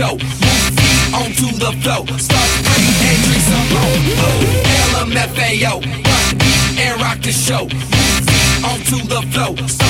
show. Move feet onto the flow. Start spraying and drink some oh, LMFAO. Rock beat and rock the show. Move feet onto the flow. Start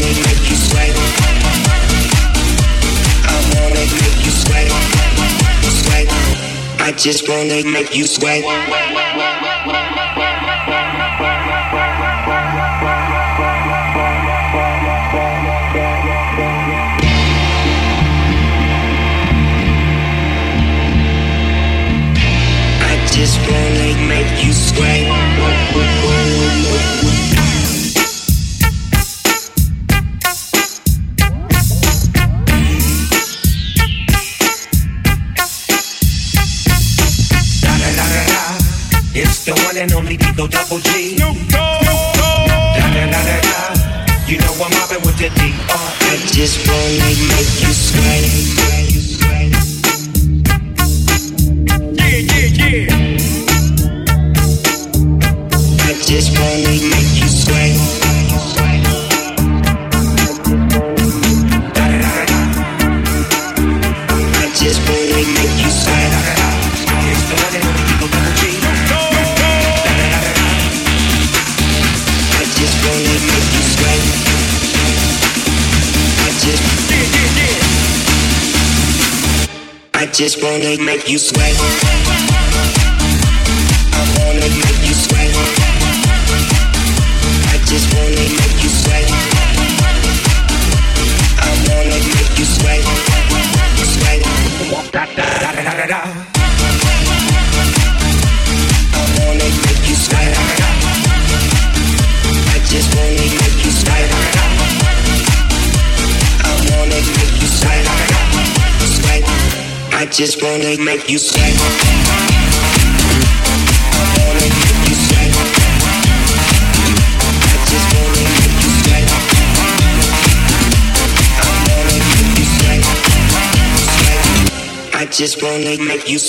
I just wanna make you sweat. Just wanna make you sweat. Just wanna make you sweat. Wanna make you. I just wanna make you sweat. I wanna make you. I just wanna make you.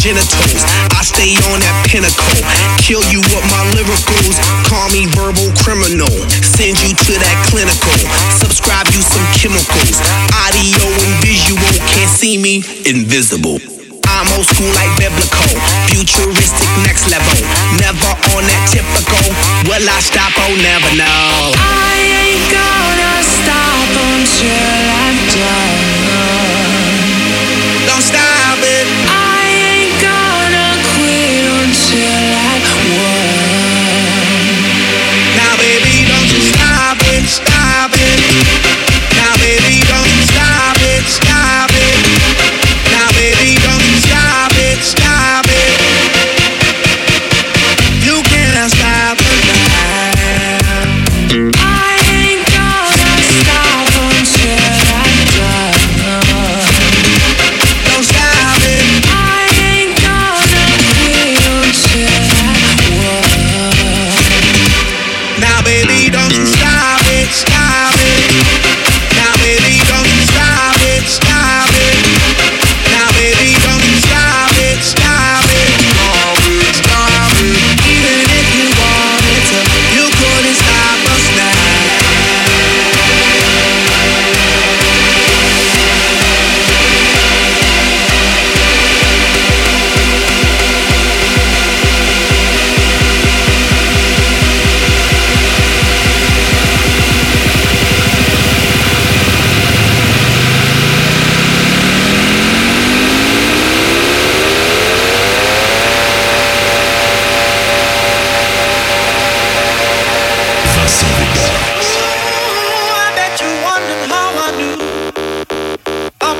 Genitals. I stay on that pinnacle. Kill you with my lyricals. Call me verbal criminal. Send you to that clinical. Subscribe you some chemicals. Audio and visual. Can't see me. Invisible. I'm old school like biblical, futuristic next level. Never on that typical. Will I stop? Oh, never know. I ain't gonna stop until I'm done. Don't stop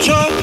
Joe.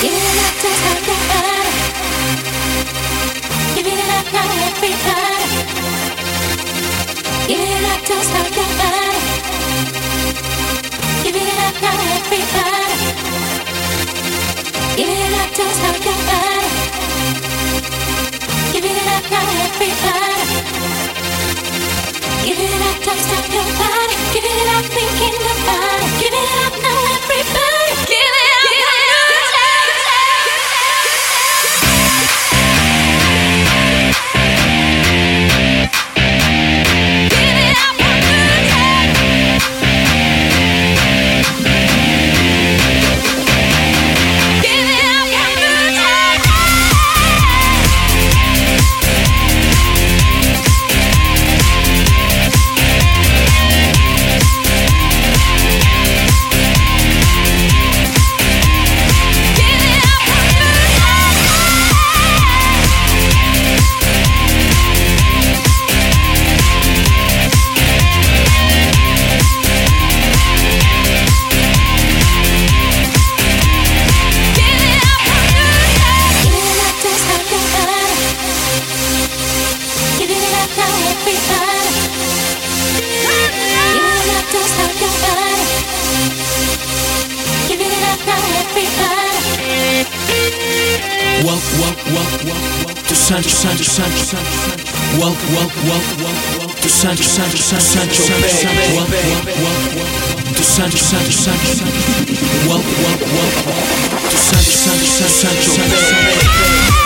Give it up, just like. Give. Give like. Give. Give like. Give. Give it up, just like your body. Give it up, thinking about. Give it up now, Sancho, Sancho, Sancho, Sancho. Welcome, welcome, welcome to Sancho, Sancho, Sancho, Sancho.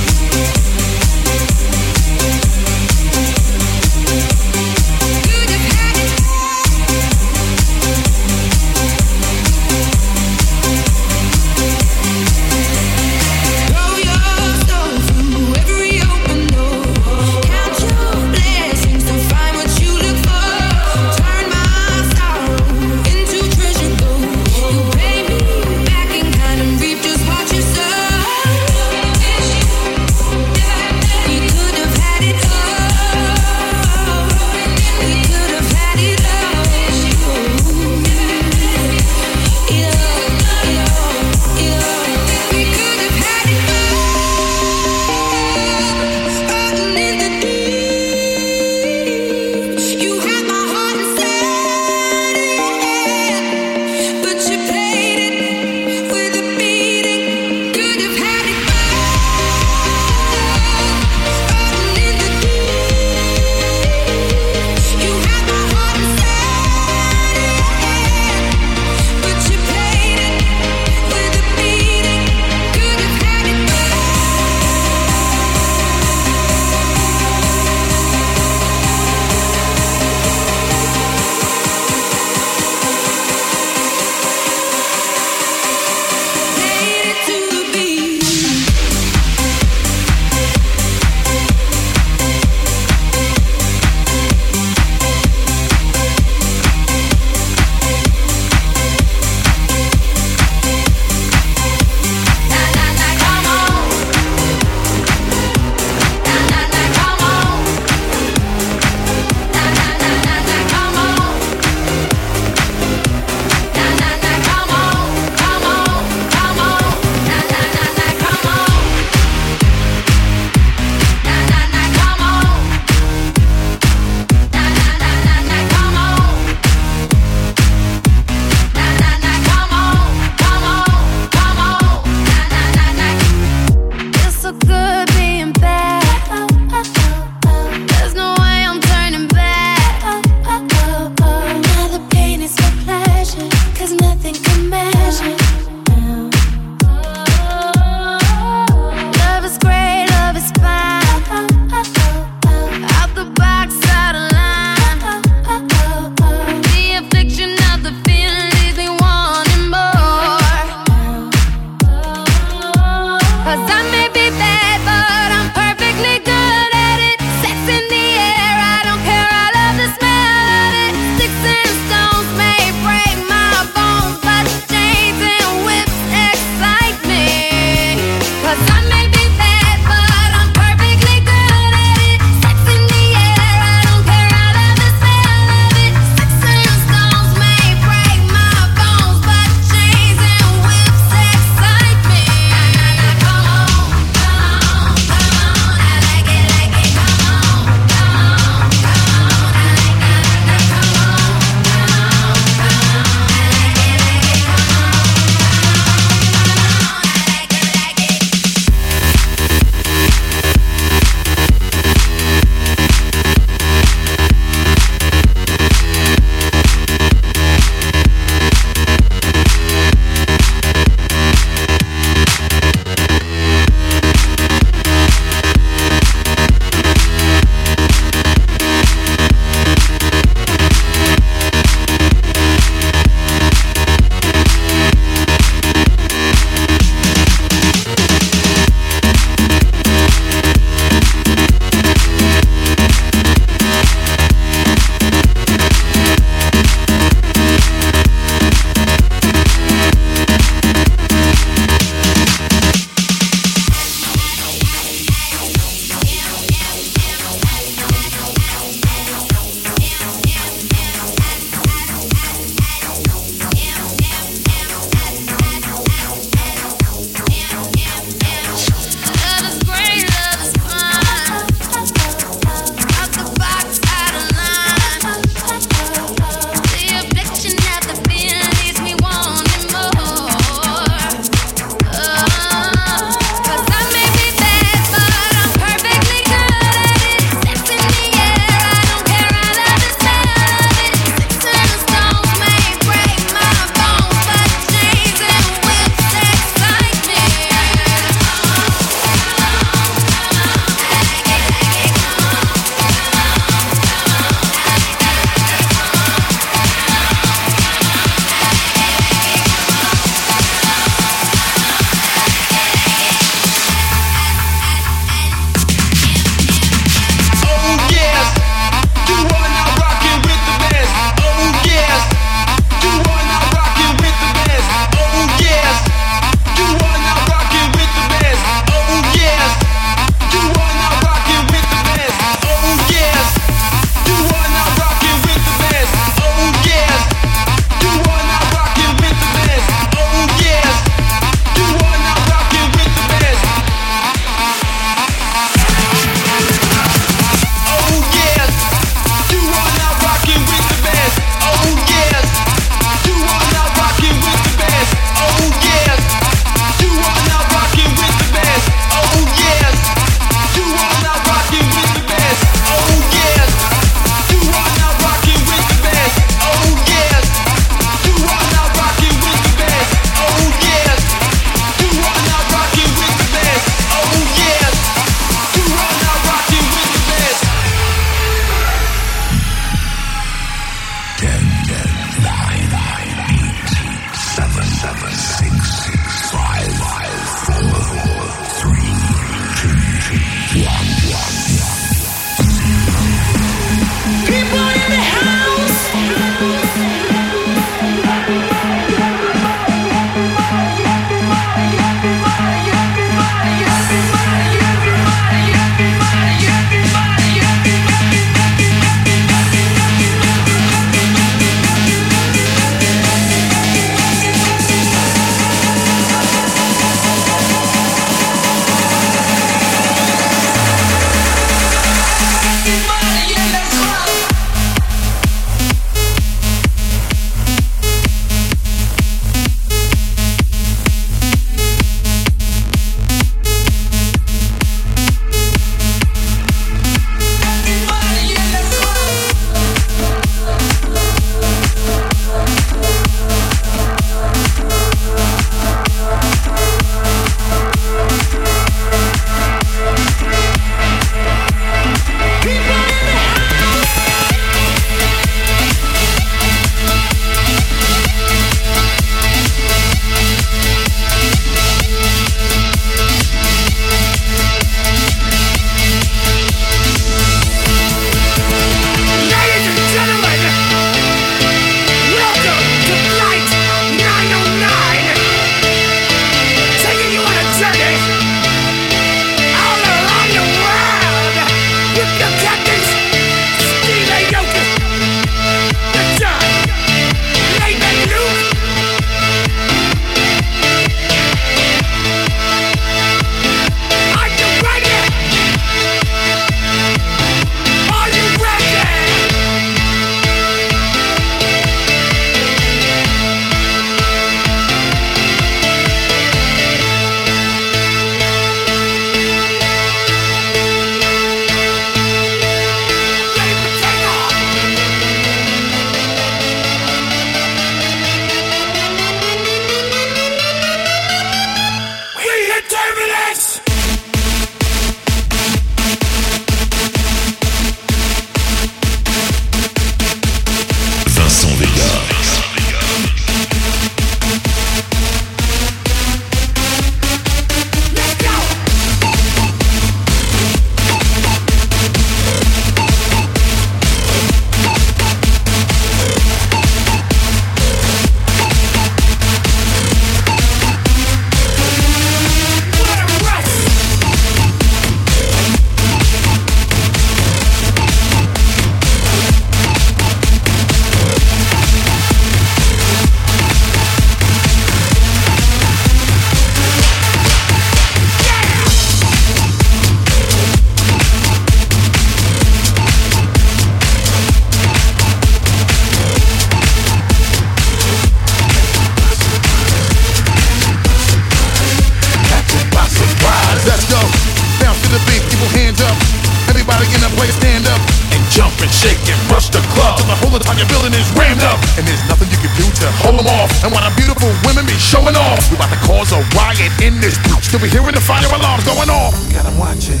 The club. Till the whole entire building is rammed up. And there's nothing you can do to hold them off. And while the beautiful women be showing off, we about to cause a riot in this bitch. Still we hearing the fire alarms going off. We got 'em watching.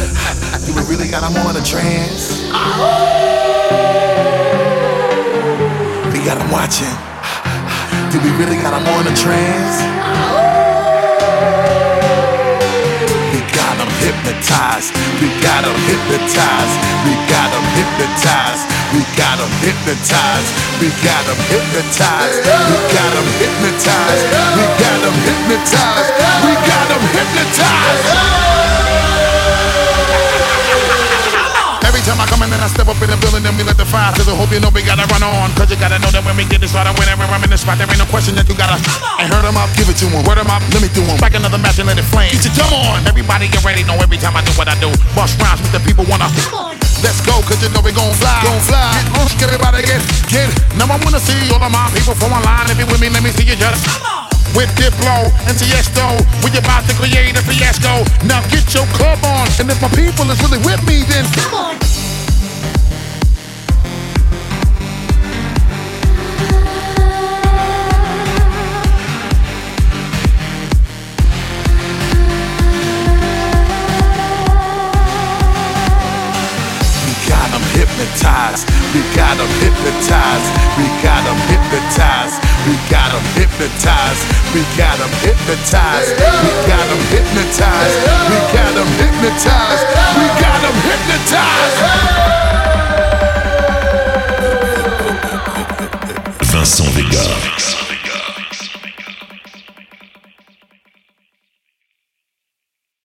Do we really got 'em on a trance? We got 'em watching. Do we really got got 'em on a trance? We got 'em hypnotized. We got 'em hypnotized. We got 'em hypnotized. We got 'em hypnotized. We got 'em hypnotized. We got 'em hypnotized. We got 'em hypnotized. We got 'em hypnotized. Every time I come in and I step up in the building, then we let the fire sizzle. Hope you know we gotta run on. Cause you gotta know that when we get this started, whenever I'm in the spot, there ain't no question that you gotta. I heard them up, give it to them. Word them up, let me do them. Back another match and let it flame. Get your drum on. Everybody get ready, know every time I do what I do. Bust rhymes with the people wanna. Let's go, cause you know we gon' fly. Gon' fly. Get loose, get everybody get, get. Now I wanna see all of my people from online. If you with me, let me see you just. Come on. With Diplo and Tiesto, we about to create a fiasco. Now get your club on, and if my people is really with me, then come on. hypnotized. We got Vincent Vega.